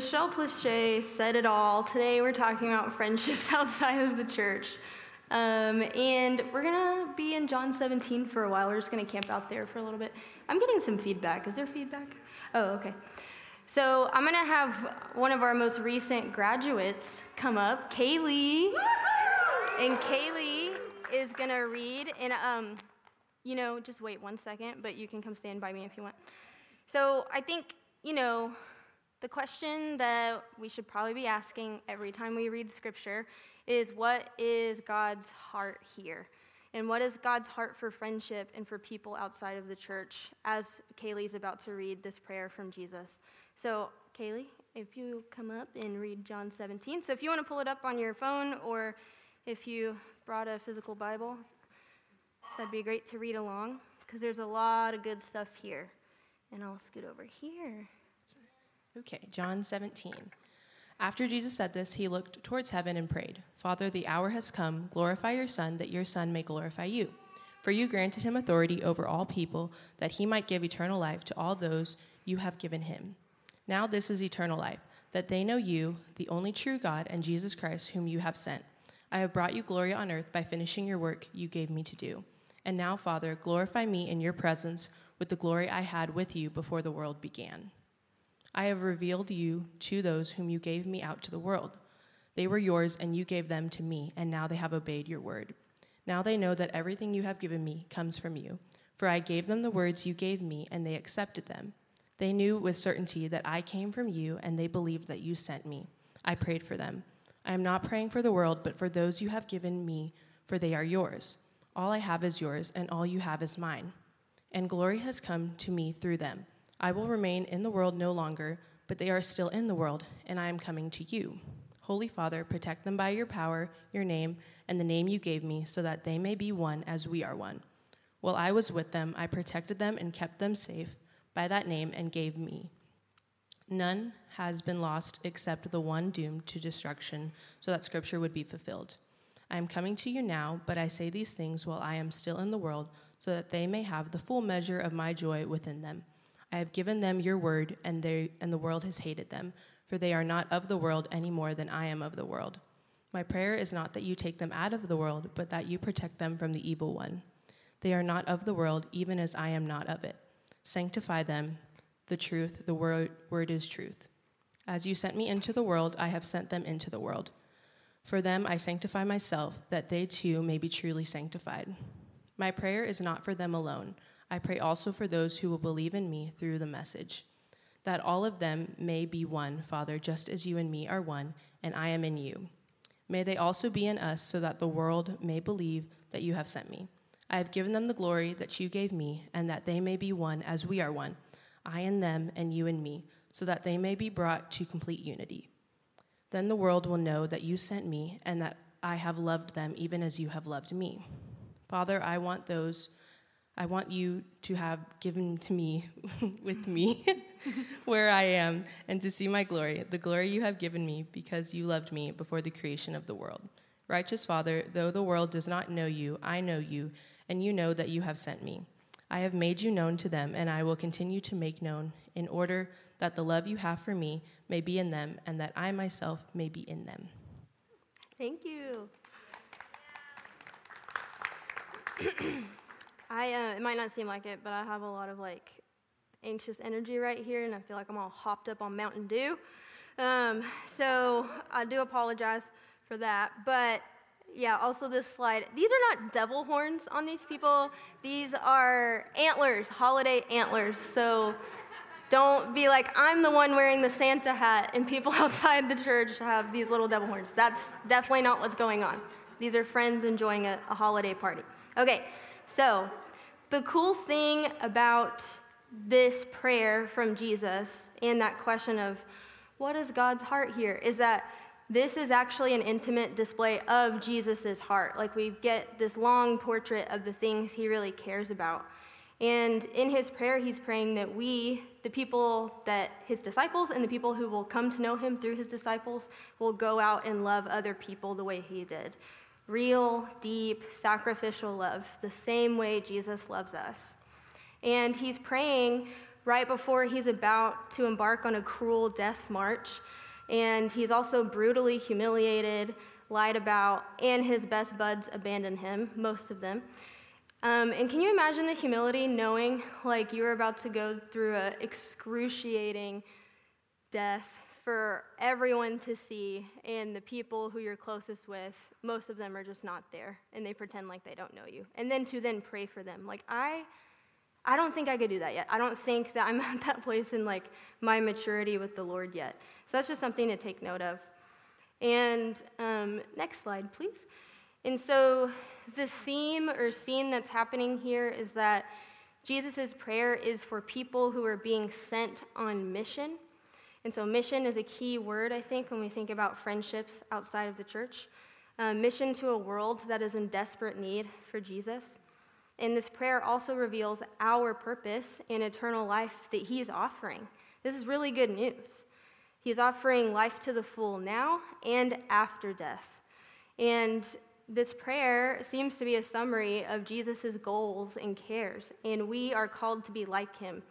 Michelle Plichet said it all. Today we're talking about friendships outside of the church. Um, and we're going to be in John 17 for a while. We're just going to camp out there for a little bit. I'm getting some feedback. Is there feedback? Oh, okay. So I'm going to have one of our most recent graduates come up, Kaylee. And Kaylee is going to read. And, um, you know, just wait one second, but you can come stand by me if you want. So I think, you know, the question that we should probably be asking every time we read scripture is what is God's heart here? And what is God's heart for friendship and for people outside of the church as Kaylee's about to read this prayer from Jesus? So, Kaylee, if you come up and read John 17. So, if you want to pull it up on your phone or if you brought a physical Bible, that'd be great to read along because there's a lot of good stuff here. And I'll scoot over here. Okay, John 17. After Jesus said this, he looked towards heaven and prayed, Father, the hour has come. Glorify your Son, that your Son may glorify you. For you granted him authority over all people, that he might give eternal life to all those you have given him. Now this is eternal life, that they know you, the only true God, and Jesus Christ, whom you have sent. I have brought you glory on earth by finishing your work you gave me to do. And now, Father, glorify me in your presence with the glory I had with you before the world began. I have revealed you to those whom you gave me out to the world. They were yours, and you gave them to me, and now they have obeyed your word. Now they know that everything you have given me comes from you. For I gave them the words you gave me, and they accepted them. They knew with certainty that I came from you, and they believed that you sent me. I prayed for them. I am not praying for the world, but for those you have given me, for they are yours. All I have is yours, and all you have is mine. And glory has come to me through them. I will remain in the world no longer, but they are still in the world, and I am coming to you. Holy Father, protect them by your power, your name, and the name you gave me, so that they may be one as we are one. While I was with them, I protected them and kept them safe by that name and gave me. None has been lost except the one doomed to destruction, so that scripture would be fulfilled. I am coming to you now, but I say these things while I am still in the world, so that they may have the full measure of my joy within them. I have given them your word, and, they, and the world has hated them, for they are not of the world any more than I am of the world. My prayer is not that you take them out of the world, but that you protect them from the evil one. They are not of the world, even as I am not of it. Sanctify them. The truth, the word, word is truth. As you sent me into the world, I have sent them into the world. For them I sanctify myself, that they too may be truly sanctified. My prayer is not for them alone I pray also for those who will believe in me through the message, that all of them may be one, Father, just as you and me are one, and I am in you. May they also be in us, so that the world may believe that you have sent me. I have given them the glory that you gave me, and that they may be one as we are one, I and them, and you and me, so that they may be brought to complete unity. Then the world will know that you sent me, and that I have loved them even as you have loved me. Father, I want those I want you to have given to me with me where I am and to see my glory, the glory you have given me because you loved me before the creation of the world. Righteous Father, though the world does not know you, I know you, and you know that you have sent me. I have made you known to them, and I will continue to make known, in order that the love you have for me may be in them, and that I myself may be in them. Thank you. I uh, it might not seem like it, but I have a lot of like anxious energy right here, and I feel like I'm all hopped up on Mountain Dew. Um, so I do apologize for that. But yeah, also this slide. These are not devil horns on these people. These are antlers, holiday antlers. So don't be like, I'm the one wearing the Santa hat, and people outside the church have these little devil horns. That's definitely not what's going on. These are friends enjoying a, a holiday party. Okay, so the cool thing about this prayer from Jesus and that question of what is God's heart here is that this is actually an intimate display of Jesus' heart. Like we get this long portrait of the things he really cares about. And in his prayer, he's praying that we, the people that his disciples and the people who will come to know him through his disciples, will go out and love other people the way he did real, deep, sacrificial love, the same way Jesus loves us. And he's praying right before he's about to embark on a cruel death march. And he's also brutally humiliated, lied about, and his best buds abandon him, most of them. Um, and can you imagine the humility knowing like you're about to go through an excruciating death for everyone to see, and the people who you're closest with, most of them are just not there, and they pretend like they don't know you. And then to then pray for them. Like, I. I don't think I could do that yet. I don't think that I'm at that place in like my maturity with the Lord yet. So that's just something to take note of. And um, next slide, please. And so the theme or scene that's happening here is that Jesus' prayer is for people who are being sent on mission. And so, mission is a key word, I think, when we think about friendships outside of the church. Uh, mission to a world that is in desperate need for Jesus. And this prayer also reveals our purpose and eternal life that He's offering. This is really good news. He's offering life to the full now and after death. And this prayer seems to be a summary of Jesus' goals and cares, and we are called to be like him.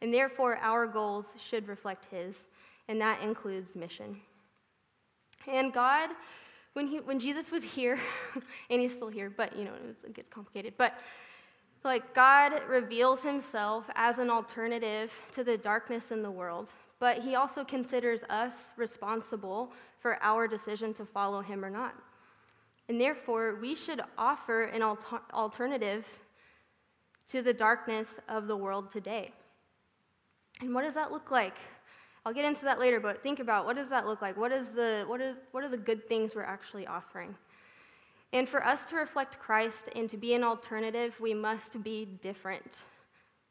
And therefore, our goals should reflect his, and that includes mission. And God, when, he, when Jesus was here, and he's still here, but you know, it gets complicated, but like God reveals himself as an alternative to the darkness in the world, but he also considers us responsible for our decision to follow him or not. And therefore, we should offer an alter- alternative to the darkness of the world today. And what does that look like? I'll get into that later, but think about what does that look like? What, is the, what, is, what are the good things we're actually offering? And for us to reflect Christ and to be an alternative, we must be different.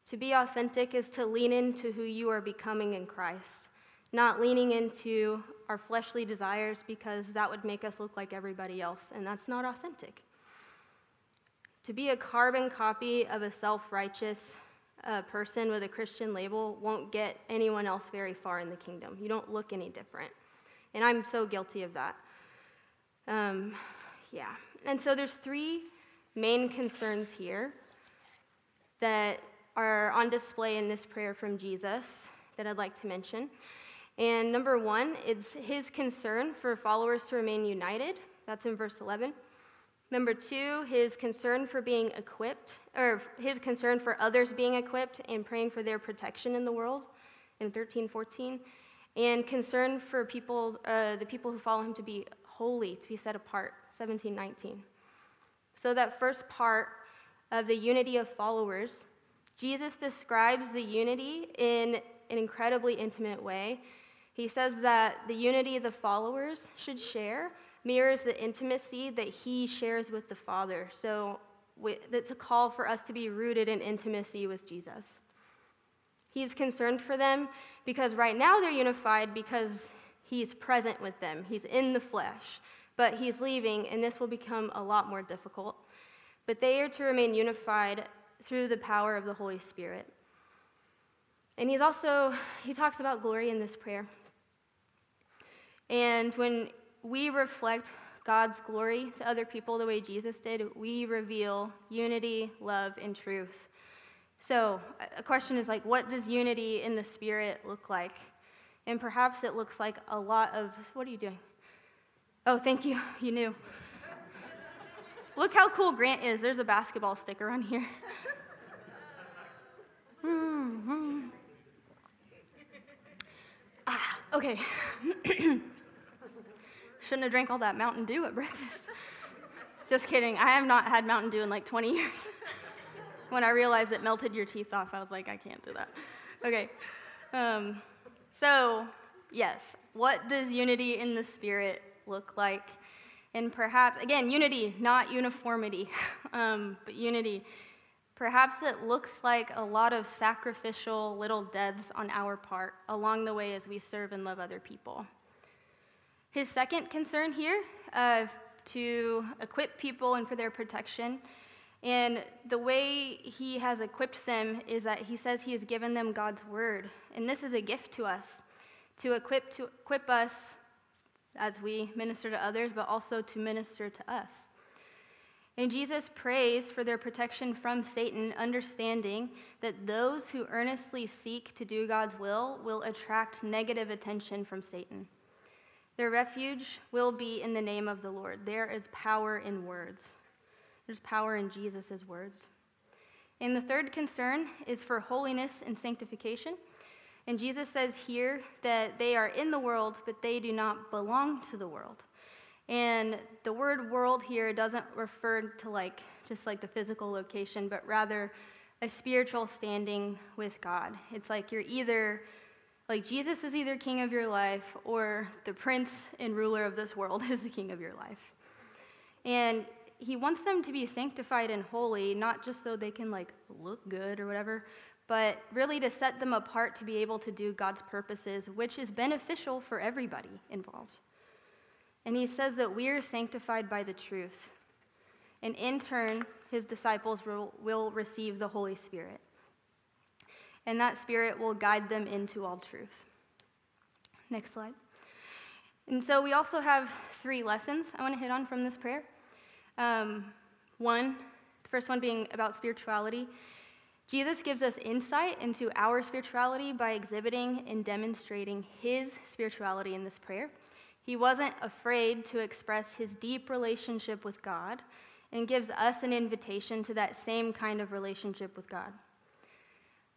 To be authentic is to lean into who you are becoming in Christ, not leaning into our fleshly desires because that would make us look like everybody else, and that's not authentic. To be a carbon copy of a self righteous uh, person with a Christian label won't get anyone else very far in the kingdom. You don't look any different. And I'm so guilty of that. Um, yeah. And so there's three main concerns here that are on display in this prayer from Jesus that I'd like to mention. And number one, it's his concern for followers to remain united. That's in verse 11. Number two, his concern for being equipped, or his concern for others being equipped and praying for their protection in the world in 13, 14. And concern for people, uh, the people who follow him to be holy, to be set apart, 17, 19. So, that first part of the unity of followers, Jesus describes the unity in an incredibly intimate way he says that the unity the followers should share mirrors the intimacy that he shares with the Father. So it's a call for us to be rooted in intimacy with Jesus. He's concerned for them because right now they're unified because he's present with them, he's in the flesh. But he's leaving, and this will become a lot more difficult. But they are to remain unified through the power of the Holy Spirit. And he's also, he talks about glory in this prayer. And when we reflect God's glory to other people the way Jesus did, we reveal unity, love, and truth. So, a question is like, what does unity in the Spirit look like? And perhaps it looks like a lot of, what are you doing? Oh, thank you. You knew. Look how cool Grant is. There's a basketball sticker on here. mm-hmm. Ah, okay. Shouldn't have drank all that Mountain Dew at breakfast. Just kidding. I have not had Mountain Dew in like 20 years. when I realized it melted your teeth off, I was like, I can't do that. Okay. Um, so, yes, what does unity in the Spirit look like? And perhaps, again, unity, not uniformity, um, but unity. Perhaps it looks like a lot of sacrificial little deaths on our part along the way as we serve and love other people. His second concern here, uh, to equip people and for their protection. And the way he has equipped them is that he says he has given them God's word. And this is a gift to us to equip, to equip us as we minister to others, but also to minister to us. And Jesus prays for their protection from Satan, understanding that those who earnestly seek to do God's will will attract negative attention from Satan. Their refuge will be in the name of the Lord. There is power in words. There's power in Jesus' words. And the third concern is for holiness and sanctification. And Jesus says here that they are in the world, but they do not belong to the world. And the word world here doesn't refer to like just like the physical location, but rather a spiritual standing with God. It's like you're either like Jesus is either king of your life or the prince and ruler of this world is the king of your life. And he wants them to be sanctified and holy, not just so they can like look good or whatever, but really to set them apart to be able to do God's purposes, which is beneficial for everybody involved. And he says that we are sanctified by the truth. And in turn, his disciples will, will receive the Holy Spirit. And that Spirit will guide them into all truth. Next slide. And so we also have three lessons I want to hit on from this prayer. Um, one, the first one being about spirituality. Jesus gives us insight into our spirituality by exhibiting and demonstrating his spirituality in this prayer. He wasn't afraid to express his deep relationship with God and gives us an invitation to that same kind of relationship with God.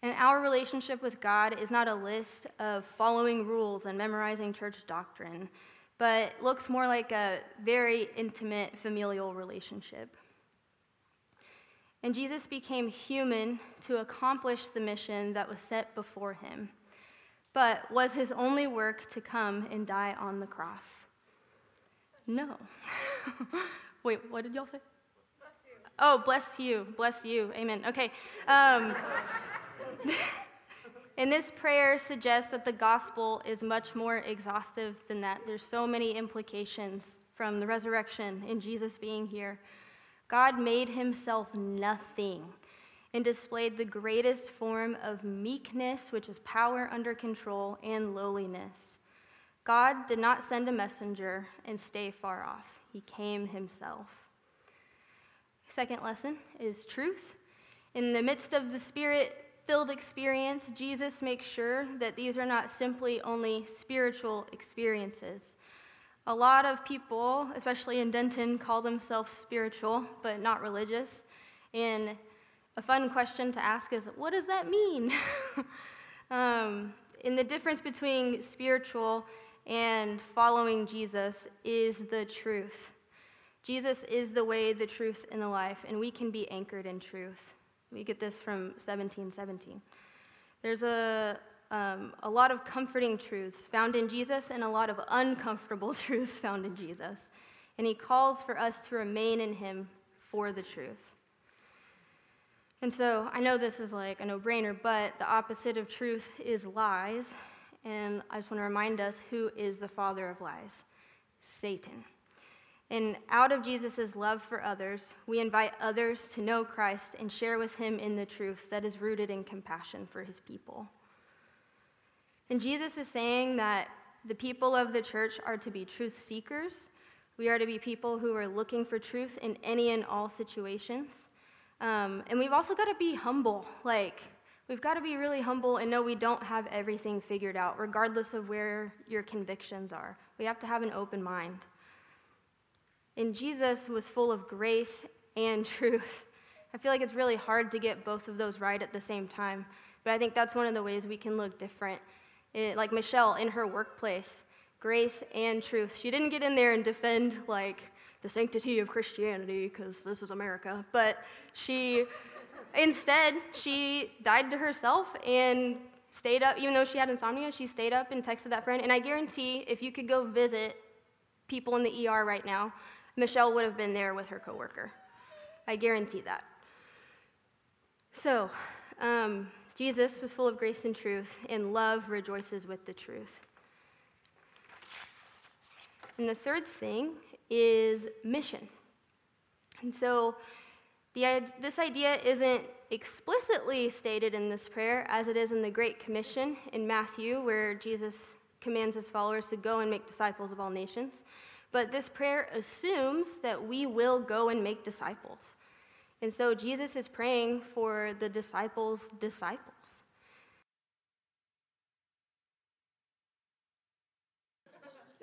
And our relationship with God is not a list of following rules and memorizing church doctrine, but looks more like a very intimate familial relationship. And Jesus became human to accomplish the mission that was set before him but was his only work to come and die on the cross? No. Wait, what did y'all say? Bless oh, bless you. Bless you. Amen. Okay. Um, and this prayer suggests that the gospel is much more exhaustive than that. There's so many implications from the resurrection and Jesus being here. God made himself nothing and displayed the greatest form of meekness, which is power under control, and lowliness. God did not send a messenger and stay far off, He came Himself. Second lesson is truth. In the midst of the Spirit filled experience, Jesus makes sure that these are not simply only spiritual experiences. A lot of people, especially in Denton, call themselves spiritual but not religious. And a fun question to ask is what does that mean? um, and the difference between spiritual and following Jesus is the truth. Jesus is the way, the truth, and the life, and we can be anchored in truth. We get this from 1717. There's a, um, a lot of comforting truths found in Jesus and a lot of uncomfortable truths found in Jesus. And he calls for us to remain in him for the truth. And so I know this is like a no brainer, but the opposite of truth is lies. And I just want to remind us who is the father of lies Satan. And out of Jesus' love for others, we invite others to know Christ and share with him in the truth that is rooted in compassion for his people. And Jesus is saying that the people of the church are to be truth seekers. We are to be people who are looking for truth in any and all situations. Um, and we've also got to be humble. Like, we've got to be really humble and know we don't have everything figured out, regardless of where your convictions are. We have to have an open mind. And Jesus was full of grace and truth. I feel like it's really hard to get both of those right at the same time. But I think that's one of the ways we can look different. It, like Michelle in her workplace, grace and truth. She didn't get in there and defend, like, the sanctity of Christianity because this is America. But she, instead, she died to herself and stayed up, even though she had insomnia, she stayed up and texted that friend. And I guarantee if you could go visit people in the ER right now, Michelle would have been there with her coworker. I guarantee that. So, um, Jesus was full of grace and truth, and love rejoices with the truth. And the third thing is mission. And so the, this idea isn't explicitly stated in this prayer as it is in the Great Commission in Matthew, where Jesus commands his followers to go and make disciples of all nations. But this prayer assumes that we will go and make disciples. And so Jesus is praying for the disciples' disciples.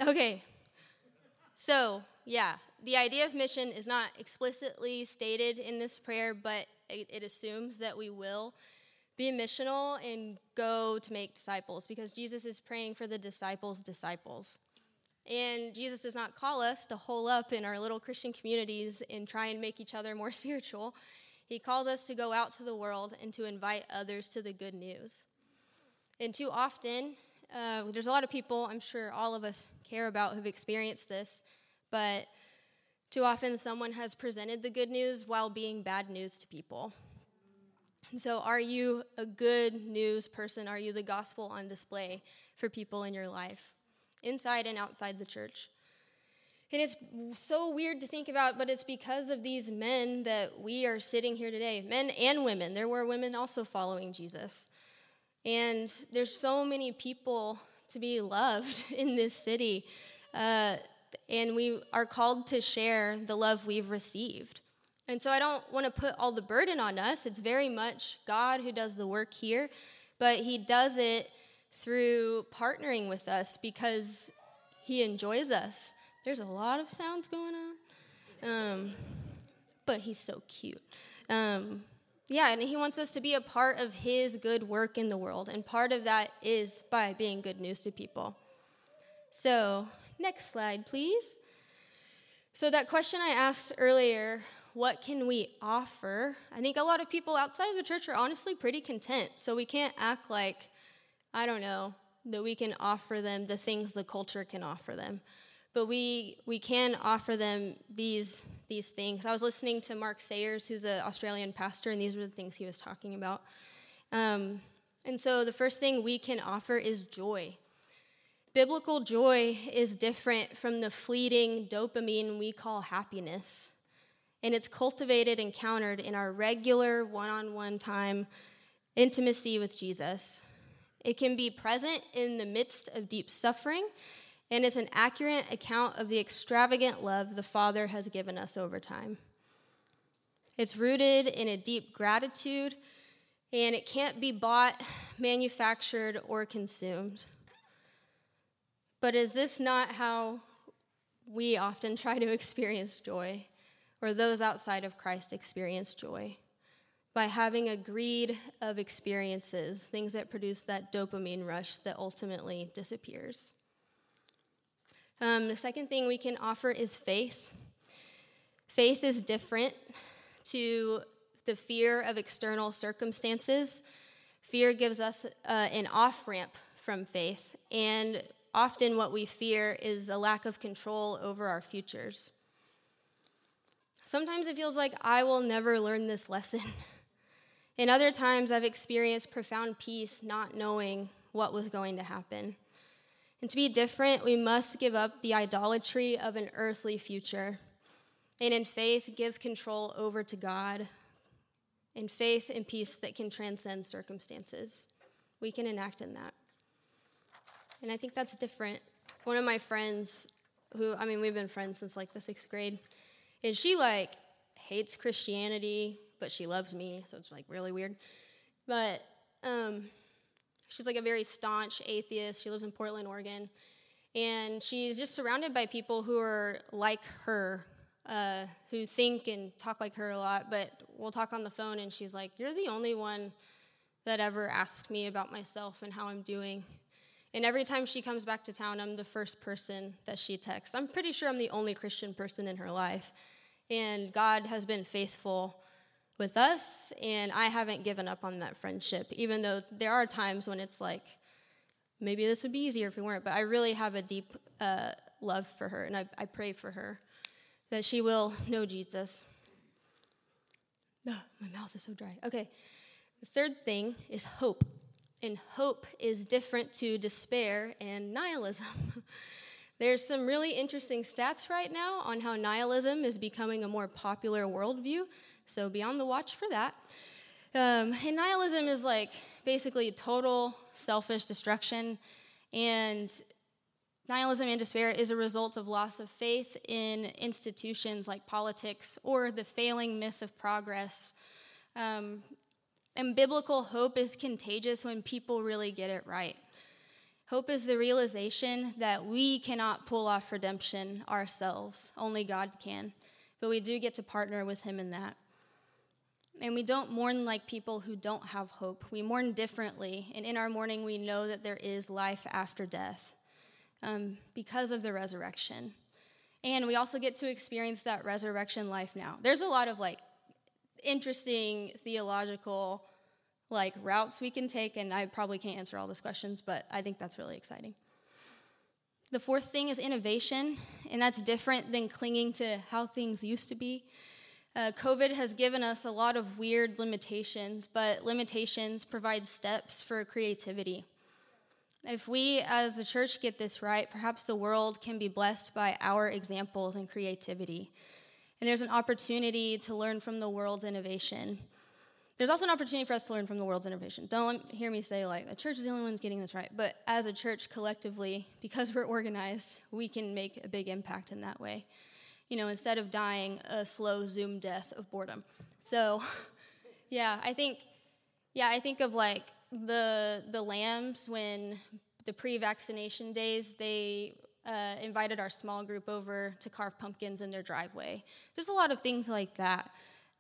Okay. So, yeah, the idea of mission is not explicitly stated in this prayer, but it, it, assumes that we will be missional and go to make disciples because Jesus is praying for the disciples' disciples. And Jesus does not call us to hole up in our little Christian communities and try and make each other more spiritual. He calls us to go out to the world and to invite others to the good news. And too often, uh, there's a lot of people, I'm sure all of us care about, who've experienced this, but too often someone has presented the good news while being bad news to people. And So, are you a good news person? Are you the gospel on display for people in your life, inside and outside the church? And it's so weird to think about, but it's because of these men that we are sitting here today men and women. There were women also following Jesus. And there's so many people to be loved in this city. Uh, and we are called to share the love we've received. And so I don't want to put all the burden on us. It's very much God who does the work here, but He does it through partnering with us because He enjoys us. There's a lot of sounds going on, um, but He's so cute. Um, yeah, and He wants us to be a part of His good work in the world, and part of that is by being good news to people. So, next slide, please. So, that question I asked earlier what can we offer? I think a lot of people outside of the church are honestly pretty content. So, we can't act like, I don't know, that we can offer them the things the culture can offer them. But we, we can offer them these, these things. I was listening to Mark Sayers, who's an Australian pastor, and these were the things he was talking about. Um, and so the first thing we can offer is joy. Biblical joy is different from the fleeting dopamine we call happiness. And it's cultivated and countered in our regular one on one time intimacy with Jesus. It can be present in the midst of deep suffering, and is an accurate account of the extravagant love the Father has given us over time. It's rooted in a deep gratitude, and it can't be bought, manufactured, or consumed. But is this not how we often try to experience joy, or those outside of Christ experience joy? By having a greed of experiences, things that produce that dopamine rush that ultimately disappears. Um, the second thing we can offer is faith. Faith is different to the fear of external circumstances. Fear gives us uh, an off ramp from faith, and often what we fear is a lack of control over our futures. Sometimes it feels like I will never learn this lesson. In other times, I've experienced profound peace not knowing what was going to happen. And to be different, we must give up the idolatry of an earthly future. And in faith, give control over to God. In faith and peace that can transcend circumstances. We can enact in that. And I think that's different. One of my friends, who, I mean, we've been friends since like the sixth grade, and she like hates Christianity, but she loves me, so it's like really weird. But um, she's like a very staunch atheist. She lives in Portland, Oregon. And she's just surrounded by people who are like her, uh, who think and talk like her a lot. But we'll talk on the phone, and she's like, You're the only one that ever asks me about myself and how I'm doing. And every time she comes back to town, I'm the first person that she texts. I'm pretty sure I'm the only Christian person in her life. And God has been faithful with us, and I haven't given up on that friendship, even though there are times when it's like, maybe this would be easier if we weren't. But I really have a deep uh, love for her, and I, I pray for her that she will know Jesus. Oh, my mouth is so dry. Okay. The third thing is hope and hope is different to despair and nihilism. There's some really interesting stats right now on how nihilism is becoming a more popular worldview, so be on the watch for that. Um, and nihilism is like basically total selfish destruction, and nihilism and despair is a result of loss of faith in institutions like politics or the failing myth of progress. Um, and biblical hope is contagious when people really get it right. Hope is the realization that we cannot pull off redemption ourselves, only God can. But we do get to partner with Him in that. And we don't mourn like people who don't have hope. We mourn differently. And in our mourning, we know that there is life after death um, because of the resurrection. And we also get to experience that resurrection life now. There's a lot of like interesting theological like routes we can take, and I probably can't answer all those questions, but I think that's really exciting. The fourth thing is innovation, and that's different than clinging to how things used to be. Uh, COVID has given us a lot of weird limitations, but limitations provide steps for creativity. If we as a church get this right, perhaps the world can be blessed by our examples and creativity. And there's an opportunity to learn from the world's innovation. There's also an opportunity for us to learn from the world's innovation. Don't hear me say, like, the church is the only one getting this right. But as a church, collectively, because we're organized, we can make a big impact in that way. You know, instead of dying a slow Zoom death of boredom. So, yeah, I think, yeah, I think of like the the lambs when the pre-vaccination days they uh, invited our small group over to carve pumpkins in their driveway. There's a lot of things like that.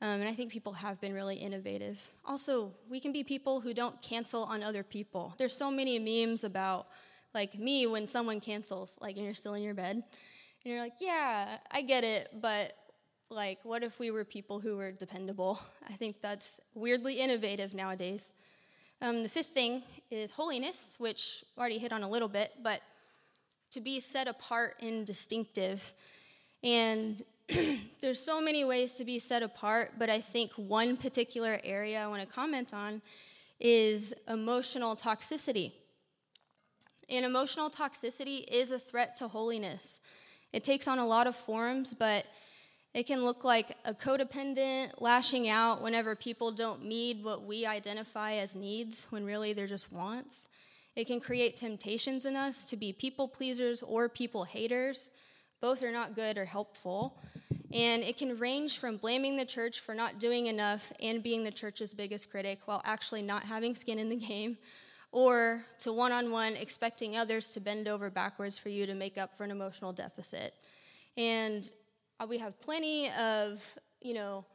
Um, and I think people have been really innovative. Also, we can be people who don't cancel on other people. There's so many memes about, like me, when someone cancels, like, and you're still in your bed, and you're like, yeah, I get it, but like, what if we were people who were dependable? I think that's weirdly innovative nowadays. Um, the fifth thing is holiness, which we already hit on a little bit, but to be set apart and distinctive. And there's so many ways to be set apart, but I think one particular area I want to comment on is emotional toxicity. And emotional toxicity is a threat to holiness. It takes on a lot of forms, but it can look like a codependent lashing out whenever people don't meet what we identify as needs when really they're just wants. It can create temptations in us to be people pleasers or people haters. Both are not good or helpful. And it can range from blaming the church for not doing enough and being the church's biggest critic while actually not having skin in the game, or to one on one expecting others to bend over backwards for you to make up for an emotional deficit. And uh, we have plenty of, you know,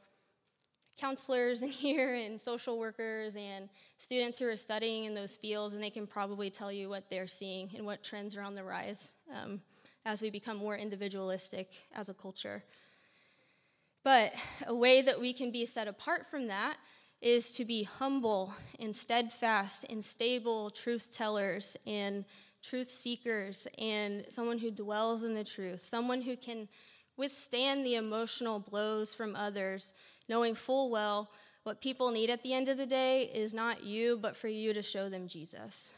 counselors in here and social workers and students who are studying in those fields, and they can probably tell you what they're seeing and what trends are on the rise um, as we become more individualistic as a culture. But a way that we can be set apart from that is to be humble and steadfast and stable truth tellers and truth seekers and someone who dwells in the truth, someone who can withstand the emotional blows from others, knowing full well what people need at the end of the day is not you, but for you to show them Jesus.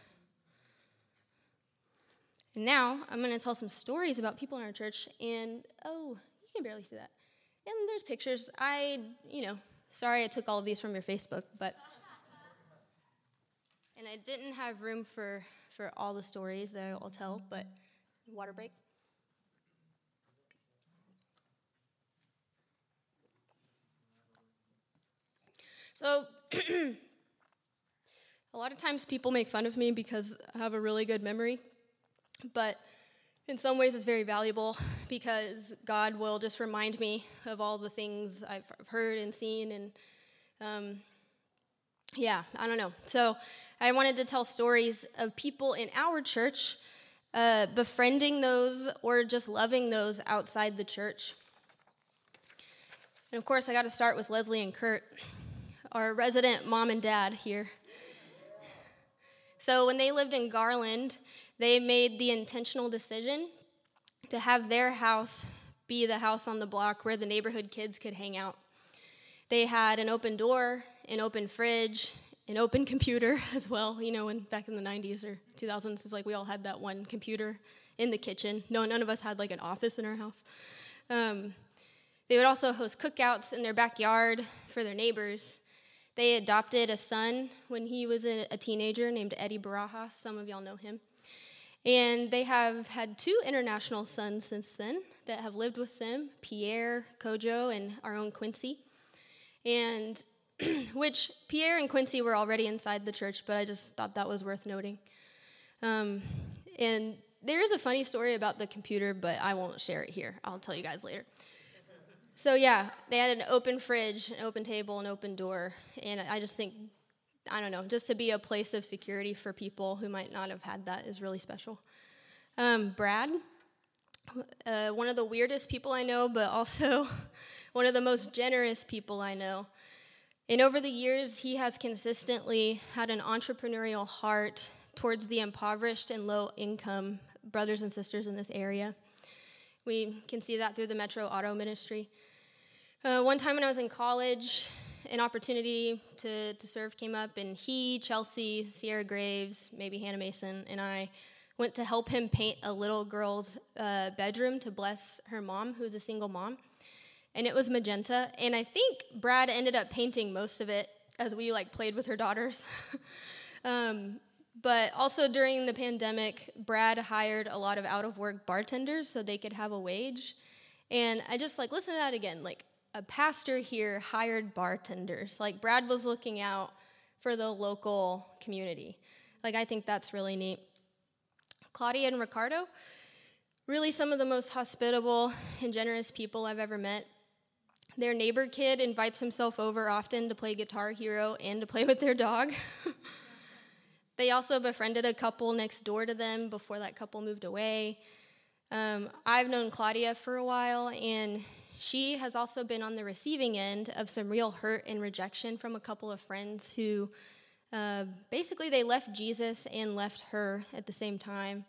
And now I'm going to tell some stories about people in our church, and oh, you can barely see that. And there's pictures. I, you know, sorry I took all of these from your Facebook, but. And I didn't have room for, for all the stories that I'll tell, but water break. So, a lot of times people make fun of me because I have a really good memory, but in some ways it's very valuable because God will just remind me of all the things I've heard and seen, and um, yeah, I don't know. So, I wanted to tell stories of people in our church uh, befriending those or just loving those outside the church. And of course, I got to start with Leslie and Kurt our resident mom and dad here. So when they lived in Garland, they made the intentional decision to have their house be the house on the block where the neighborhood kids could hang out. They had an open door, an open fridge, an open computer as well. You know, when back in the 90s or 2000s, it's like we all had that one computer in the kitchen. No, none of us had like an office in our house. Um, they would also host cookouts in their backyard for their neighbors. They adopted a son when he was a, a teenager named Eddie Barajas. Some of y'all know him. And they have had two international sons since then that have lived with them Pierre, Kojo, and our own Quincy. And which Pierre and Quincy were already inside the church, but I just thought that was worth noting. Um, and there is a funny story about the computer, but I won't share it here. I'll tell you guys later. So, yeah, they had an open fridge, an open table, an open door. And I just think, I don't know, just to be a place of security for people who might not have had that is really special. Um, Brad, uh, one of the weirdest people I know, but also one of the most generous people I know. And over the years, he has consistently had an entrepreneurial heart towards the impoverished and low income brothers and sisters in this area. We can see that through the Metro Auto Ministry. Uh, one time when I was in college, an opportunity to, to serve came up, and he, Chelsea, Sierra Graves, maybe Hannah Mason, and I went to help him paint a little girl's uh, bedroom to bless her mom, who was a single mom. And it was magenta, and I think Brad ended up painting most of it as we like played with her daughters. um, but also during the pandemic, Brad hired a lot of out of work bartenders so they could have a wage. And I just like listen to that again. Like a pastor here hired bartenders. Like Brad was looking out for the local community. Like I think that's really neat. Claudia and Ricardo, really some of the most hospitable and generous people I've ever met. Their neighbor kid invites himself over often to play Guitar Hero and to play with their dog. they also befriended a couple next door to them before that couple moved away. Um, I've known Claudia for a while, and she has also been on the receiving end of some real hurt and rejection from a couple of friends who uh, basically they left Jesus and left her at the same time.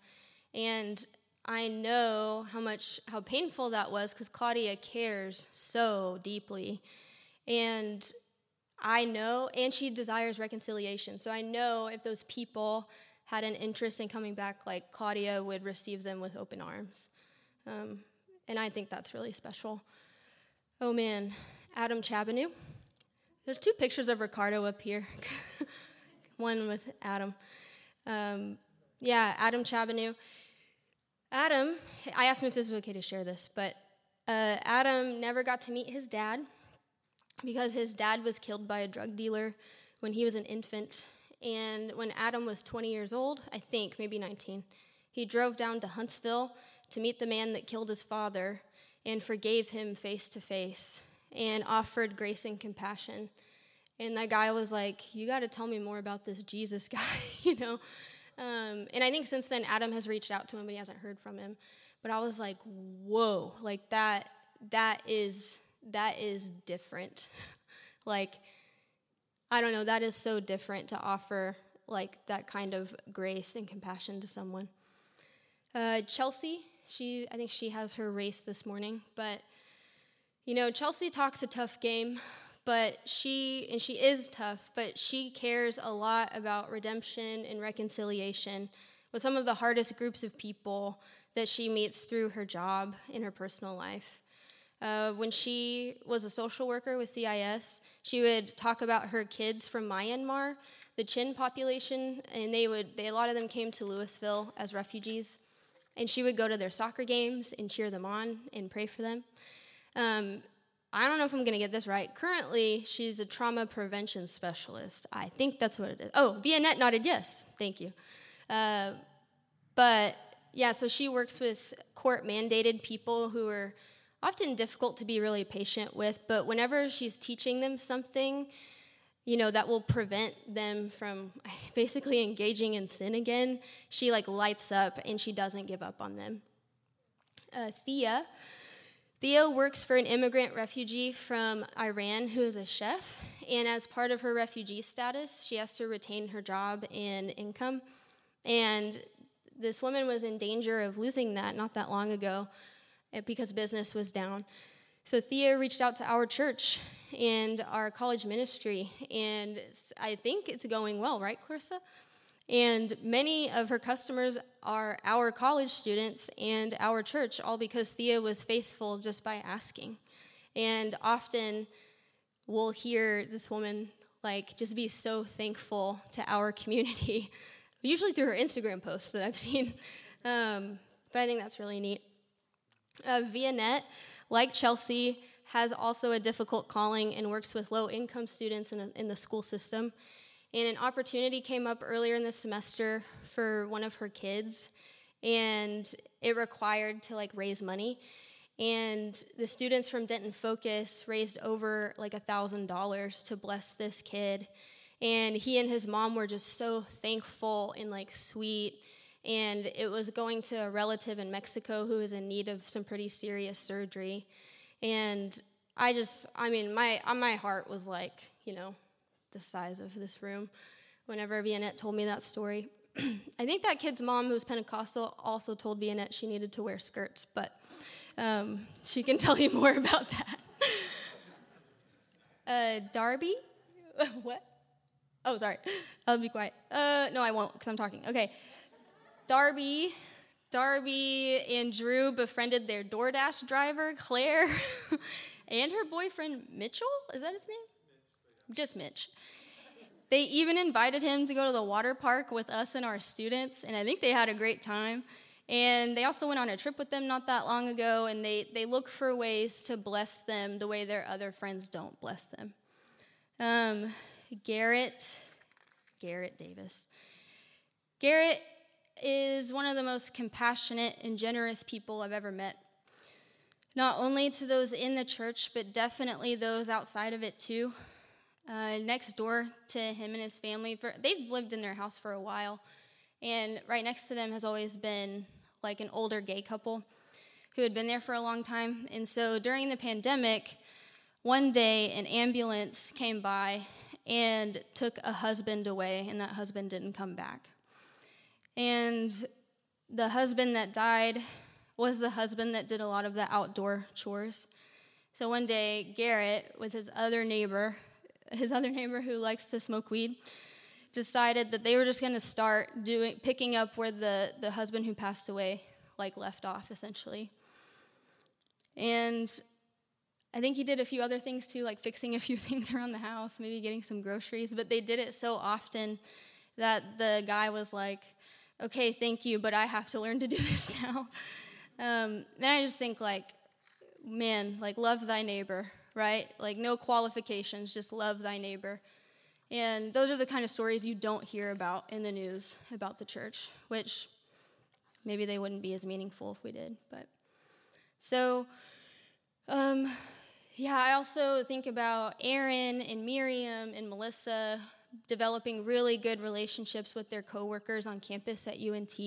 And I know how much how painful that was because Claudia cares so deeply. And I know, and she desires reconciliation. So I know if those people had an interest in coming back, like Claudia would receive them with open arms. Um, and I think that's really special. Oh man, Adam Chabanu. There's two pictures of Ricardo up here. One with Adam. Um, yeah, Adam Chabanu. Adam, I asked him if this was okay to share this, but uh, Adam never got to meet his dad because his dad was killed by a drug dealer when he was an infant. And when Adam was 20 years old, I think, maybe 19, he drove down to Huntsville to meet the man that killed his father and forgave him face to face and offered grace and compassion. And that guy was like, You got to tell me more about this Jesus guy, you know? Um, and I think since then, Adam has reached out to him, but he hasn't heard from him. But I was like, Whoa, like that, that is, that is different. like, I don't know, that is so different to offer like that kind of grace and compassion to someone. Uh, Chelsea she, I think she has her race this morning, but you know, Chelsea talks a tough game, but she, and she is tough, but she cares a lot about redemption and reconciliation with some of the hardest groups of people that she meets through her job in her personal life. Uh, when she was a social worker with CIS, she would talk about her kids from Myanmar, the Chin population, and they would, they, a lot of them came to Lewisville as refugees and she would go to their soccer games and cheer them on and pray for them. Um, I don't know if I'm going to get this right. Currently, she's a trauma prevention specialist. I think that's what it is. Oh, Vianette nodded yes. Thank you. Uh, but yeah, so she works with court mandated people who are often difficult to be really patient with, but whenever she's teaching them something, you know, that will prevent them from basically engaging in sin again, she like lights up and she doesn't give up on them. Uh, Thea. Thea works for an immigrant refugee from Iran who is a chef, and as part of her refugee status, she has to retain her job and income. And this woman was in danger of losing that not that long ago eh, because business was down. So Thea reached out to our church and our college ministry, and I think it's going well, right, Clarissa? And many of her customers are our college students and our church, all because Thea was faithful just by asking. And often we'll hear this woman like just be so thankful to our community, usually through her Instagram posts that I've seen. Um, but I think that's really neat. Uh, Vianet, like Chelsea, has also a difficult calling and works with low income students in, a, in the school system. And an opportunity came up earlier in the semester for one of her kids, and it required to like raise money. And the students from Denton Focus raised over like a thousand dollars to bless this kid. And he and his mom were just so thankful and like sweet. And it was going to a relative in Mexico who was in need of some pretty serious surgery. And I just, I mean, my my heart was like, you know, the size of this room whenever Vianette told me that story. I think that kid's mom, who was Pentecostal, also told Vianette she needed to wear skirts, but um, she can tell you more about that. Uh, Darby? what? Oh, sorry. I'll be quiet. Uh, no, I won't because I'm talking. Okay. Darby, Darby and Drew befriended their DoorDash driver, Claire, and her boyfriend, Mitchell. Is that his name? Just Mitch. They even invited him to go to the water park with us and our students, and I think they had a great time. And they also went on a trip with them not that long ago, and they, they look for ways to bless them the way their other friends don't bless them. Um, Garrett, Garrett Davis. Garrett is one of the most compassionate and generous people I've ever met. Not only to those in the church, but definitely those outside of it too. Uh, next door to him and his family, for, they've lived in their house for a while, and right next to them has always been like an older gay couple who had been there for a long time. And so during the pandemic, one day an ambulance came by and took a husband away, and that husband didn't come back. And the husband that died was the husband that did a lot of the outdoor chores. So one day, Garrett, with his other neighbor, his other neighbor who likes to smoke weed, decided that they were just going to start doing picking up where the the husband who passed away like left off essentially and i think he did a few other things too like fixing a few things around the house maybe getting some groceries but they did it so often that the guy was like okay thank you but i have to learn to do this now um, and i just think like man like love thy neighbor right like no qualifications just love thy neighbor and those are the kind of stories you don't hear about in the news about the church, which maybe they wouldn't be as meaningful if we did. But so, um, yeah, I also think about Aaron and Miriam and Melissa developing really good relationships with their coworkers on campus at UNT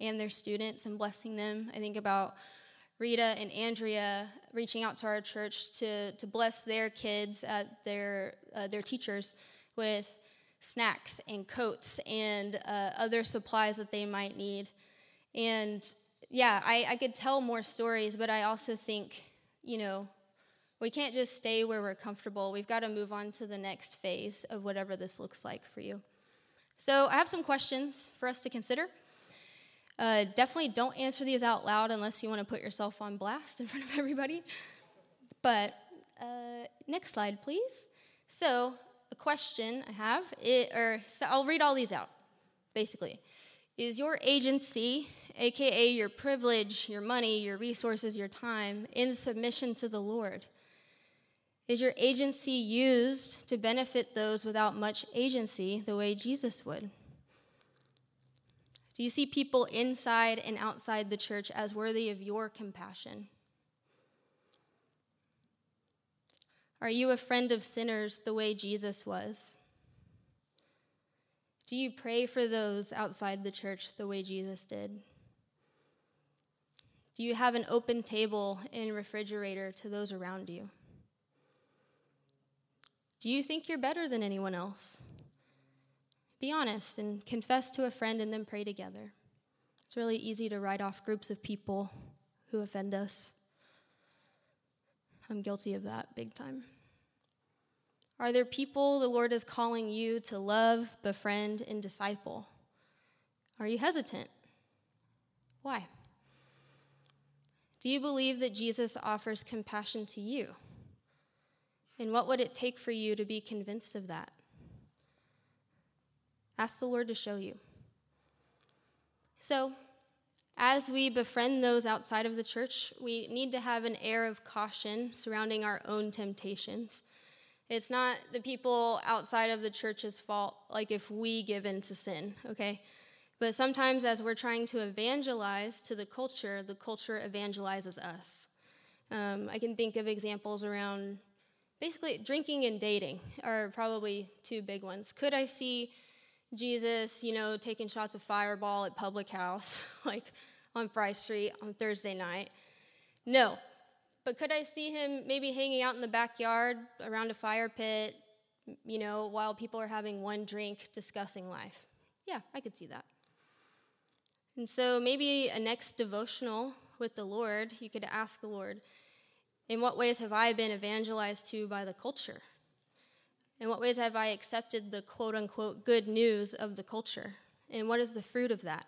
and their students and blessing them. I think about Rita and Andrea reaching out to our church to, to bless their kids at their, uh, their teachers with snacks and coats and uh, other supplies that they might need. And yeah, I, I could tell more stories, but I also think, you know, we can't just stay where we're comfortable. We've got to move on to the next phase of whatever this looks like for you. So I have some questions for us to consider. Uh, definitely don't answer these out loud unless you want to put yourself on blast in front of everybody. But uh, next slide, please. So a question I have, it, or so I'll read all these out, basically. Is your agency, aka your privilege, your money, your resources, your time, in submission to the Lord? Is your agency used to benefit those without much agency the way Jesus would? Do you see people inside and outside the church as worthy of your compassion? Are you a friend of sinners the way Jesus was? Do you pray for those outside the church the way Jesus did? Do you have an open table and refrigerator to those around you? Do you think you're better than anyone else? Be honest and confess to a friend and then pray together. It's really easy to write off groups of people who offend us. I'm guilty of that big time. Are there people the Lord is calling you to love, befriend, and disciple? Are you hesitant? Why? Do you believe that Jesus offers compassion to you? And what would it take for you to be convinced of that? Ask the Lord to show you. So, As we befriend those outside of the church, we need to have an air of caution surrounding our own temptations. It's not the people outside of the church's fault, like if we give in to sin, okay? But sometimes, as we're trying to evangelize to the culture, the culture evangelizes us. Um, I can think of examples around basically drinking and dating are probably two big ones. Could I see Jesus, you know, taking shots of fireball at Public House, like on Fry Street on Thursday night? No. But could I see him maybe hanging out in the backyard around a fire pit, you know, while people are having one drink discussing life? Yeah, I could see that. And so maybe a next devotional with the Lord, you could ask the Lord, in what ways have I been evangelized to by the culture? In what ways have I accepted the quote unquote good news of the culture? And what is the fruit of that?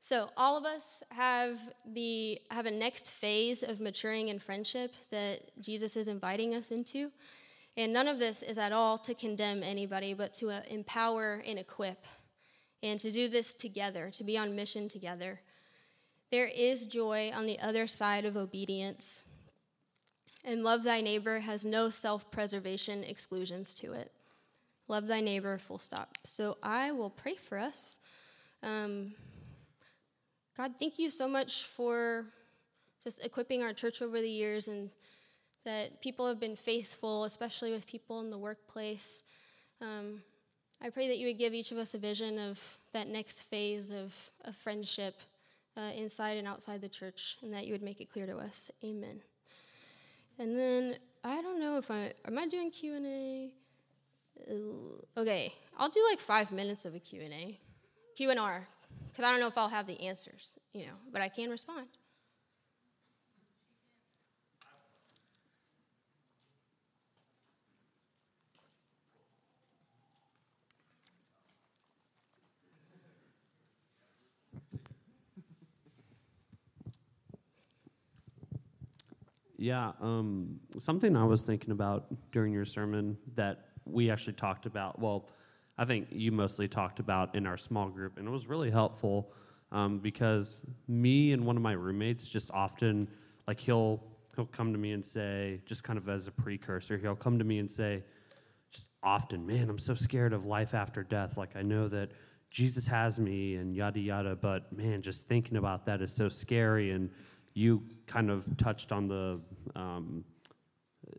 So all of us have the have a next phase of maturing in friendship that Jesus is inviting us into. And none of this is at all to condemn anybody, but to uh, empower and equip and to do this together, to be on mission together. There is joy on the other side of obedience, and love thy neighbor has no self preservation exclusions to it. Love thy neighbor, full stop. So I will pray for us. Um, God, thank you so much for just equipping our church over the years and that people have been faithful, especially with people in the workplace. Um, I pray that you would give each of us a vision of that next phase of, of friendship uh, inside and outside the church, and that you would make it clear to us. Amen. And then I don't know if I am I doing Q and A. Uh, okay, I'll do like five minutes of a Q and A, Q and R, because I don't know if I'll have the answers, you know, but I can respond. Yeah, um, something I was thinking about during your sermon that we actually talked about. Well, I think you mostly talked about in our small group, and it was really helpful um, because me and one of my roommates just often, like he'll he'll come to me and say, just kind of as a precursor, he'll come to me and say, just often, man, I'm so scared of life after death. Like I know that Jesus has me and yada yada, but man, just thinking about that is so scary and you kind of touched on the um,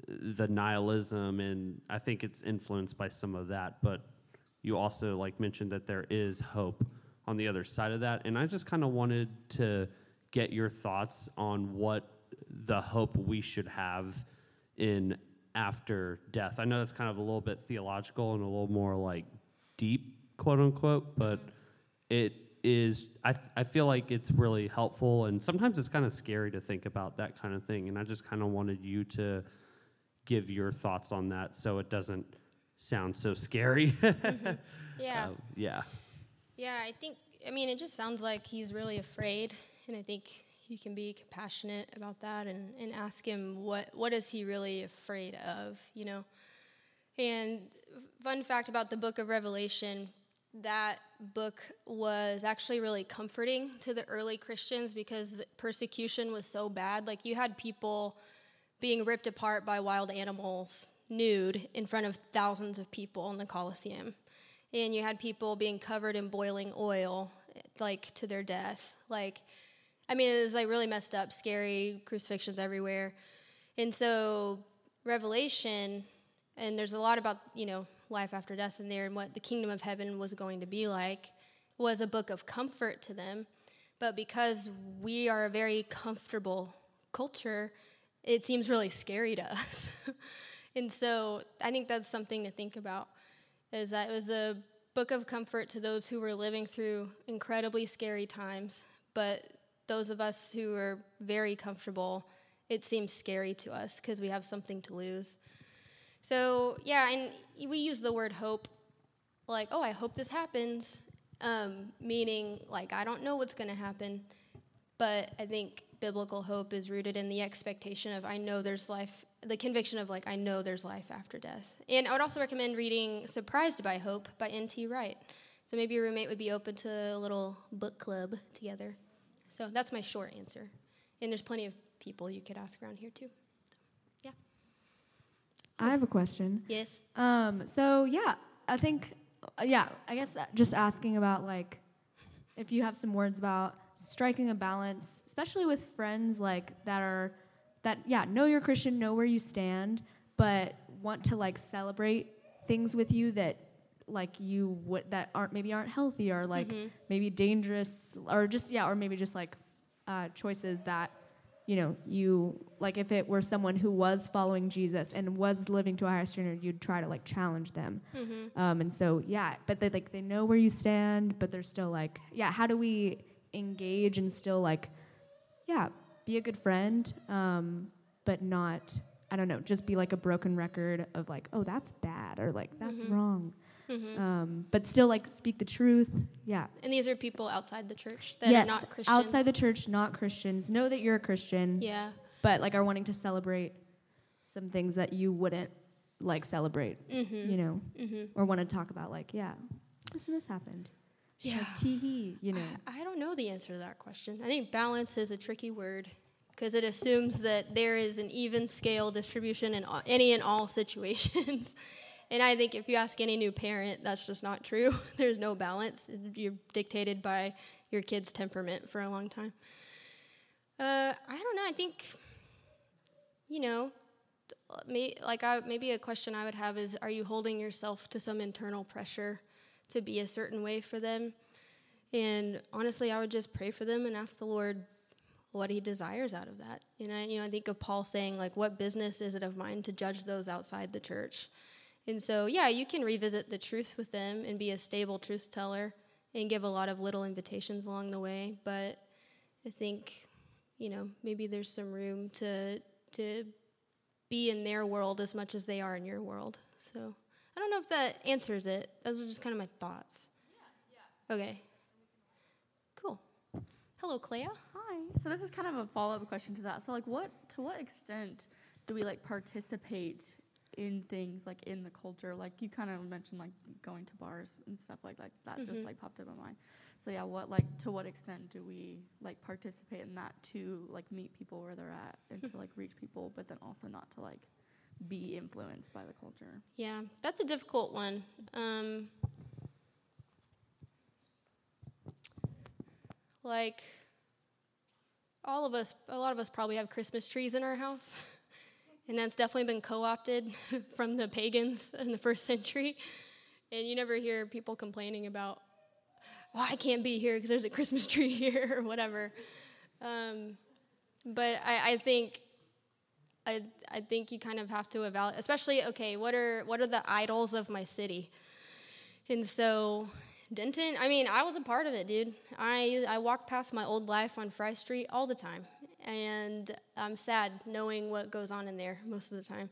the nihilism, and I think it's influenced by some of that. But you also like mentioned that there is hope on the other side of that, and I just kind of wanted to get your thoughts on what the hope we should have in after death. I know that's kind of a little bit theological and a little more like deep, quote unquote, but it is I, I feel like it's really helpful and sometimes it's kind of scary to think about that kind of thing and i just kind of wanted you to give your thoughts on that so it doesn't sound so scary. Mm-hmm. yeah. Uh, yeah. Yeah i think i mean it just sounds like he's really afraid and i think you can be compassionate about that and, and ask him what what is he really afraid of you know? And fun fact about the book of revelation that book was actually really comforting to the early Christians because persecution was so bad. Like, you had people being ripped apart by wild animals, nude, in front of thousands of people in the Colosseum. And you had people being covered in boiling oil, like to their death. Like, I mean, it was like really messed up, scary, crucifixions everywhere. And so, Revelation, and there's a lot about, you know, life after death in there and what the kingdom of heaven was going to be like was a book of comfort to them. But because we are a very comfortable culture, it seems really scary to us. and so I think that's something to think about is that it was a book of comfort to those who were living through incredibly scary times, but those of us who are very comfortable, it seems scary to us because we have something to lose. So, yeah, and we use the word hope like, oh, I hope this happens, um, meaning like, I don't know what's going to happen. But I think biblical hope is rooted in the expectation of, I know there's life, the conviction of, like, I know there's life after death. And I would also recommend reading Surprised by Hope by N.T. Wright. So maybe your roommate would be open to a little book club together. So that's my short answer. And there's plenty of people you could ask around here too. I have a question. Yes. Um, so yeah, I think, uh, yeah, I guess uh, just asking about like, if you have some words about striking a balance, especially with friends like that are, that yeah, know you're Christian, know where you stand, but want to like celebrate things with you that like you would that aren't maybe aren't healthy or like Mhm. maybe dangerous or just yeah or maybe just like uh, choices that you know you like if it were someone who was following jesus and was living to a higher standard you'd try to like challenge them Mm-hmm. um, and so yeah but they like they know where you stand but they're still like yeah how do we engage and still like yeah be a good friend um, but not i don't know just be like a broken record of like oh that's bad or like that's Mhm. wrong Mm-hmm. um, but still like speak the truth yeah and these are people outside the church that yes are not Christians. outside the church not christians know that you're a christian Yeah. but like are wanting to celebrate some things that you wouldn't like celebrate Mm-hmm. you know Mm-hmm. or want to talk about like yeah this and this happened Yeah. like tee hee you know I, I don't know the answer to that question. I think balance is a tricky word because it assumes that there is an even scale distribution in all, any and all situations. And I think if you ask any new parent, that's just not true. There's no balance. You're dictated by your kid's temperament for a long time. Uh, I don't know. I think, you know, may, like I, maybe a question I would have is Are you holding yourself to some internal pressure to be a certain way for them? And honestly, I would just pray for them and ask the Lord what He desires out of that. And I, you know, I think of Paul saying, like, "What business is it of mine to judge those outside the church?" And so, yeah, you can revisit the truth with them and be a stable truth teller and give a lot of little invitations along the way. But I think, you know, maybe there's some room to to be in their world as much as they are in your world. So I don't know if that answers it. Those are just kind of my thoughts. Yeah, yeah. Okay. Cool. Hello, Clea. Hi. So this is kind of a follow-up question to that. So like what to what extent do we like participate in things like in the culture? Like you kind of mentioned like going to bars and stuff like that. That just Mhm. like popped up in my mind. So yeah, what like to what extent do we like participate in that to like meet people where they're at and to like reach people, but then also not to like be influenced by the culture? Yeah, that's a difficult one. Um, like, all of us, a lot of us probably have Christmas trees in our house, and that's definitely been co opted from the pagans in the first century. And you never hear people complaining about, well, I can't be here because there's a Christmas tree here or whatever. Um, but I, I think I, I think you kind of have to evaluate, especially okay, what are what are the idols of my city? And so Denton, I mean, I was a part of it, dude. I I walked past my old life on Fry Street all the time, and I'm sad knowing what goes on in there most of the time.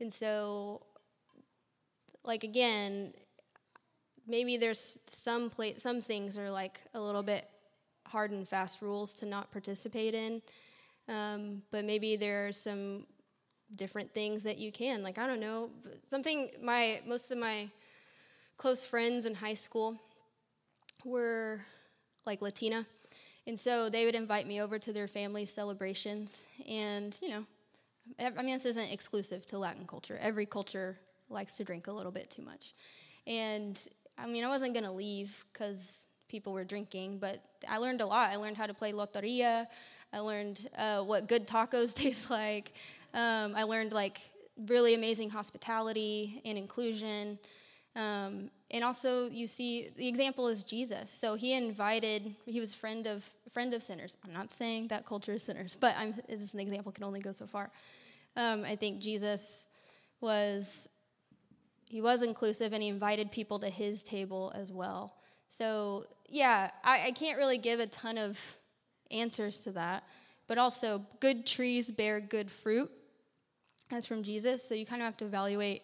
And so, like again, maybe there's some pla- some things are like a little bit hard and fast rules to not participate in. Um, but maybe there are some different things that you can. Like I don't know, something. My most of my close friends in high school were like Latina, and so they would invite me over to their family celebrations. And you know, I mean, this isn't exclusive to Latin culture. Every culture likes to drink a little bit too much, and I mean, I wasn't gonna leave because people were drinking, but I learned a lot. I learned how to play loteria. I learned uh, what good tacos taste like. Um, I learned like really amazing hospitality and inclusion. Um, and also, you see, the example is Jesus. So he invited. He was friend of friend of sinners. I'm not saying that culture is sinners, but I'm. This is an example. Can only go so far. Um, I think Jesus was. He was inclusive, and he invited people to his table as well. So yeah, I, I can't really give a ton of answers to that. But also, good trees bear good fruit. That's from Jesus. So you kind of have to evaluate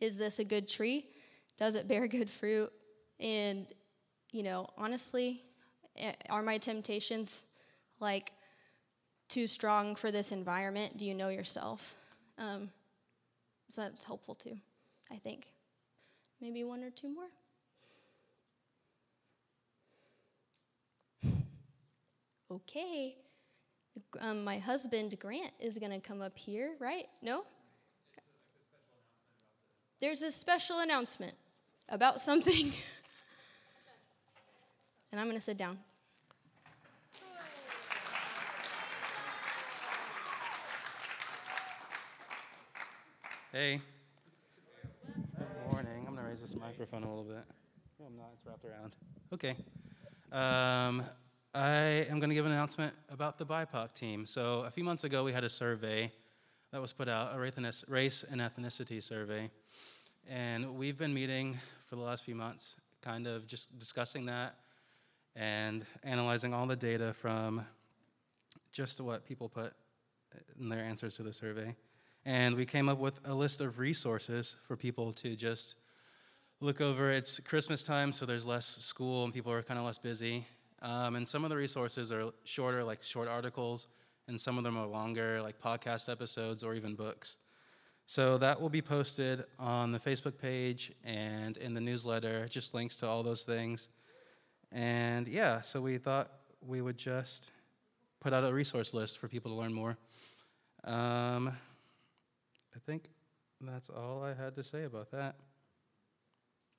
is this a good tree? Does it bear good fruit? And, you know, honestly, eh, are my temptations like too strong for this environment? Do you know yourself? Um, so that's helpful too, I think. Maybe one or two more. Okay. Um, my husband, Grant, is going to come up here, right? No? There's a special announcement about something. and I'm going to sit down. Hey. Good morning. I'm going to raise this microphone a little bit. No, I'm not. It's wrapped around. Okay. Um, I am going to give an announcement about the BIPOC team. So, a few months ago, we had a survey that was put out, a race and ethnicity survey. And we've been meeting for the last few months, kind of just discussing that and analyzing all the data from just what people put in their answers to the survey. And we came up with a list of resources for people to just look over. It's Christmas time, so there's less school and people are kind of less busy. Um, and some of the resources are shorter, like short articles, and some of them are longer, like podcast episodes or even books. So that will be posted on the Facebook page and in the newsletter, just links to all those things. And yeah, so we thought we would just put out a resource list for people to learn more. Um, I think that's all I had to say about that.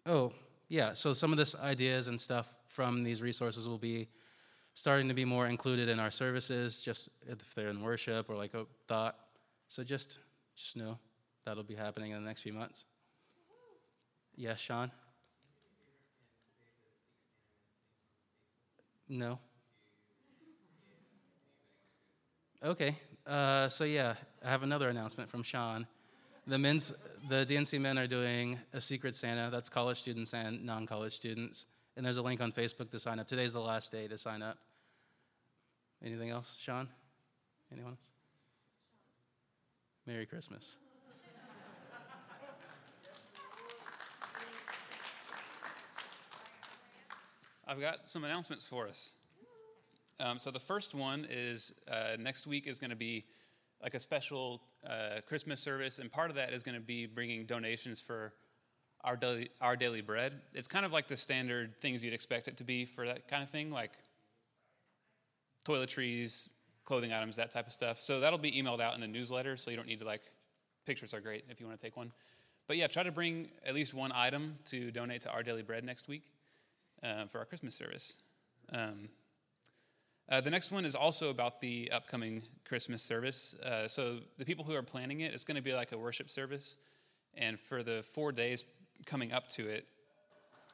Oh, yeah, so some of this ideas and stuff from these resources will be starting to be more included in our services, just if they're in worship or like a thought. So just just know that'll be happening in the next few months. Yes, Sean? No. Okay. Uh, so yeah, I have another announcement from Sean. The men's, the DNC men are doing a secret Santa. That's college students and non-college students. And there's a link on Facebook to sign up. Today's the last day to sign up. Anything else, Sean? Anyone else? Merry Christmas. I've got some announcements for us. Um, so the first one is uh, next week is going to be like a special uh, Christmas service, and part of that is going to be bringing donations for our daily, our daily bread. It's kind of like the standard things you'd expect it to be for that kind of thing, like toiletries, clothing items, that type of stuff. So that'll be emailed out in the newsletter, so you don't need to like, pictures are great if you want to take one. But yeah, try to bring at least one item to donate to Our Daily Bread next week uh, for our Christmas service. Um, uh, the next one is also about the upcoming Christmas service. Uh, so, the people who are planning it, it's going to be like a worship service. And for the four days coming up to it,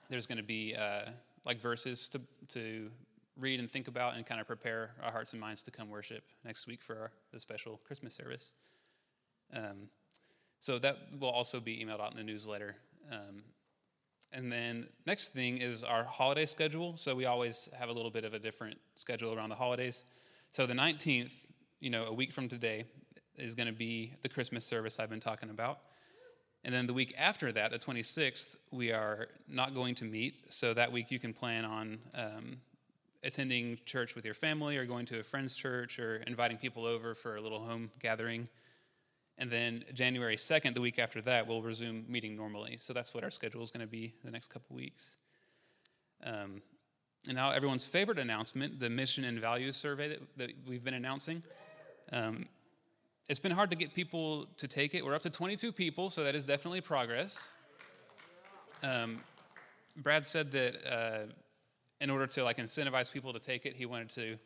there's going to be uh, like verses to, to read and think about and kind of prepare our hearts and minds to come worship next week for our, the special Christmas service. Um, so, that will also be emailed out in the newsletter. Um, and then next thing is our holiday schedule. So we always have a little bit of a different schedule around the holidays. So the 19th, you know, a week from today, is going to be the Christmas service I've been talking about. And then the week after that, the 26th, we are not going to meet. So that week you can plan on um, attending church with your family or going to a friend's church or inviting people over for a little home gathering. And then January 2nd, the week after that, we'll resume meeting normally. So that's what our schedule is going to be the next couple weeks. Um, and now, everyone's favorite announcement the mission and values survey that, that we've been announcing. Um, it's been hard to get people to take it. We're up to 22 people, so that is definitely progress. Um, Brad said that uh, in order to like incentivize people to take it, he wanted to.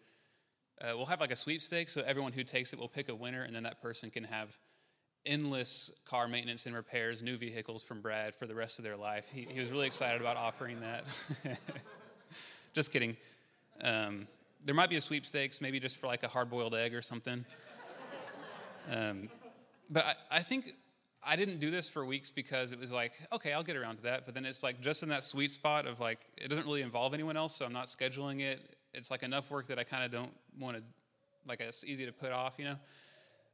Uh, we'll have like a sweepstakes, so everyone who takes it will pick a winner, and then that person can have endless car maintenance and repairs, new vehicles from Brad for the rest of their life. He, he was really excited about offering that. just kidding. Um, there might be a sweepstakes, maybe just for like a hard boiled egg or something. Um, but I, I think I didn't do this for weeks because it was like, okay, I'll get around to that. But then it's like just in that sweet spot of like, it doesn't really involve anyone else, so I'm not scheduling it. It's like enough work that I kind of don't want to, like, it's easy to put off, you know?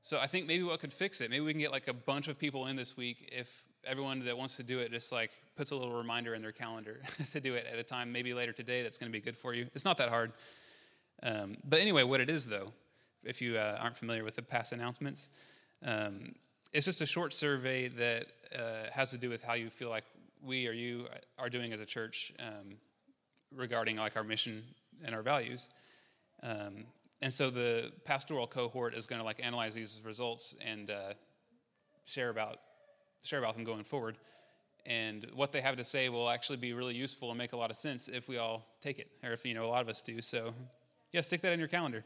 So I think maybe what could fix it, maybe we can get like a bunch of people in this week if everyone that wants to do it just like puts a little reminder in their calendar to do it at a time, maybe later today, that's going to be good for you. It's not that hard. Um, but anyway, what it is though, if you uh, aren't familiar with the past announcements, um, it's just a short survey that uh, has to do with how you feel like we or you are doing as a church um, regarding like our mission and our values. And so the pastoral cohort is going to like analyze these results and uh, share about share about them going forward. And what they have to say will actually be really useful and make a lot of sense if we all take it, or if you know a lot of us do. So, yeah, stick that in your calendar.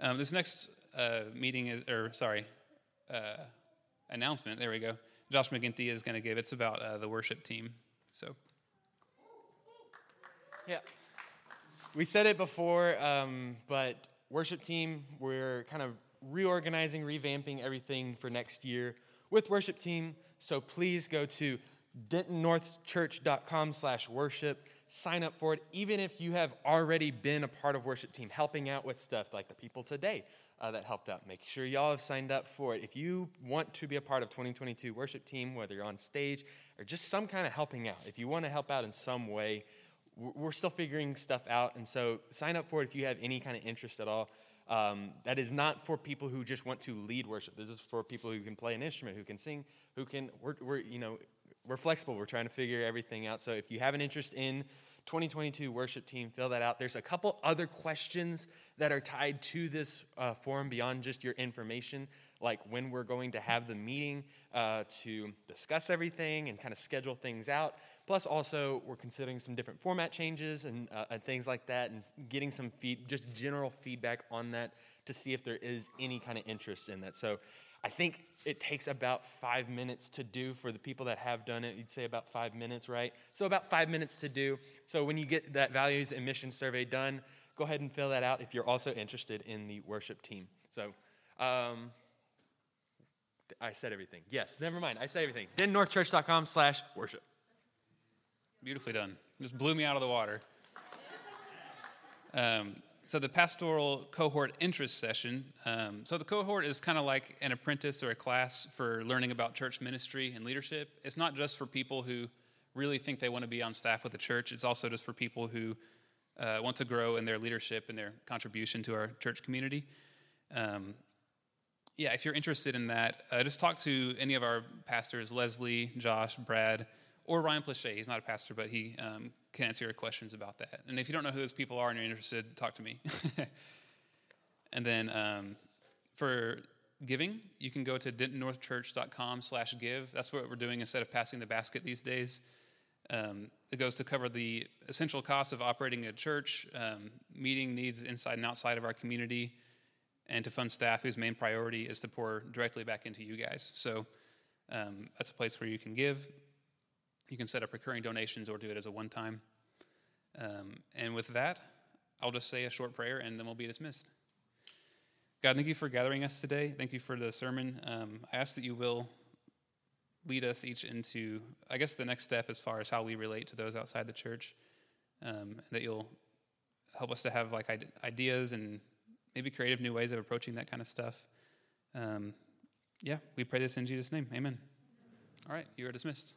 Um, this next uh, meeting is, or sorry, uh, announcement. There we go. Josh McGinty is going to give. It's about uh, the worship team. So. Yeah. We said it before, um, but worship team, we're kind of reorganizing, revamping everything for next year with worship team. So please go to dentonnorthchurch.com slash worship. Sign up for it, even if you have already been a part of worship team, helping out with stuff like the people today uh, that helped out. Make sure y'all have signed up for it. If you want to be a part of 2022 worship team, whether you're on stage or just some kind of helping out, if you want to help out in some way, we're still figuring stuff out. And so sign up for it if you have any kind of interest at all. Um, that is not for people who just want to lead worship. This is for people who can play an instrument, who can sing, who can. We're, we're you know we're flexible. We're trying to figure everything out. So if you have an interest in 2022 worship team, fill that out. There's a couple other questions that are tied to this uh, forum beyond just your information, like when we're going to have the meeting uh, to discuss everything and kind of schedule things out. Plus, also, we're considering some different format changes and, uh, and things like that, and getting some feed, just general feedback on that to see if there is any kind of interest in that. So, I think it takes about five minutes to do for the people that have done it. You'd say about five minutes, right? So, about five minutes to do. So, when you get that values and mission survey done, go ahead and fill that out if you're also interested in the worship team. So, um, I said everything. Yes, never mind. I said everything. dentonnorthchurch.com slash worship. Beautifully done. Just blew me out of the water. Um, so the pastoral cohort interest session. Um, so the cohort is kind of like an apprentice or a class for learning about church ministry and leadership. It's not just for people who really think they want to be on staff with the church. It's also just for people who uh, want to grow in their leadership and their contribution to our church community. Um, yeah, if you're interested in that, uh, just talk to any of our pastors, Leslie, Josh, Brad or Ryan Plachet. He's not a pastor, but he um, can answer your questions about that. And if you don't know who those people are and you're interested, talk to me. and then um, for giving, you can go to dentonnorthchurch.com slash give. That's what we're doing instead of passing the basket these days. Um, it goes to cover the essential costs of operating a church, um, meeting needs inside and outside of our community, and to fund staff whose main priority is to pour directly back into you guys. So um, that's a place where you can give. You can set up recurring donations or do it as a one time. Um, and with that, I'll just say a short prayer and then we'll be dismissed. God, thank you for gathering us today. Thank you for the sermon. Um, I ask that you will lead us each into, I guess, the next step as far as how we relate to those outside the church. Um, that you'll help us to have like ideas and maybe creative new ways of approaching that kind of stuff. Um, yeah, we pray this in Jesus' name. Amen. All right, you are dismissed.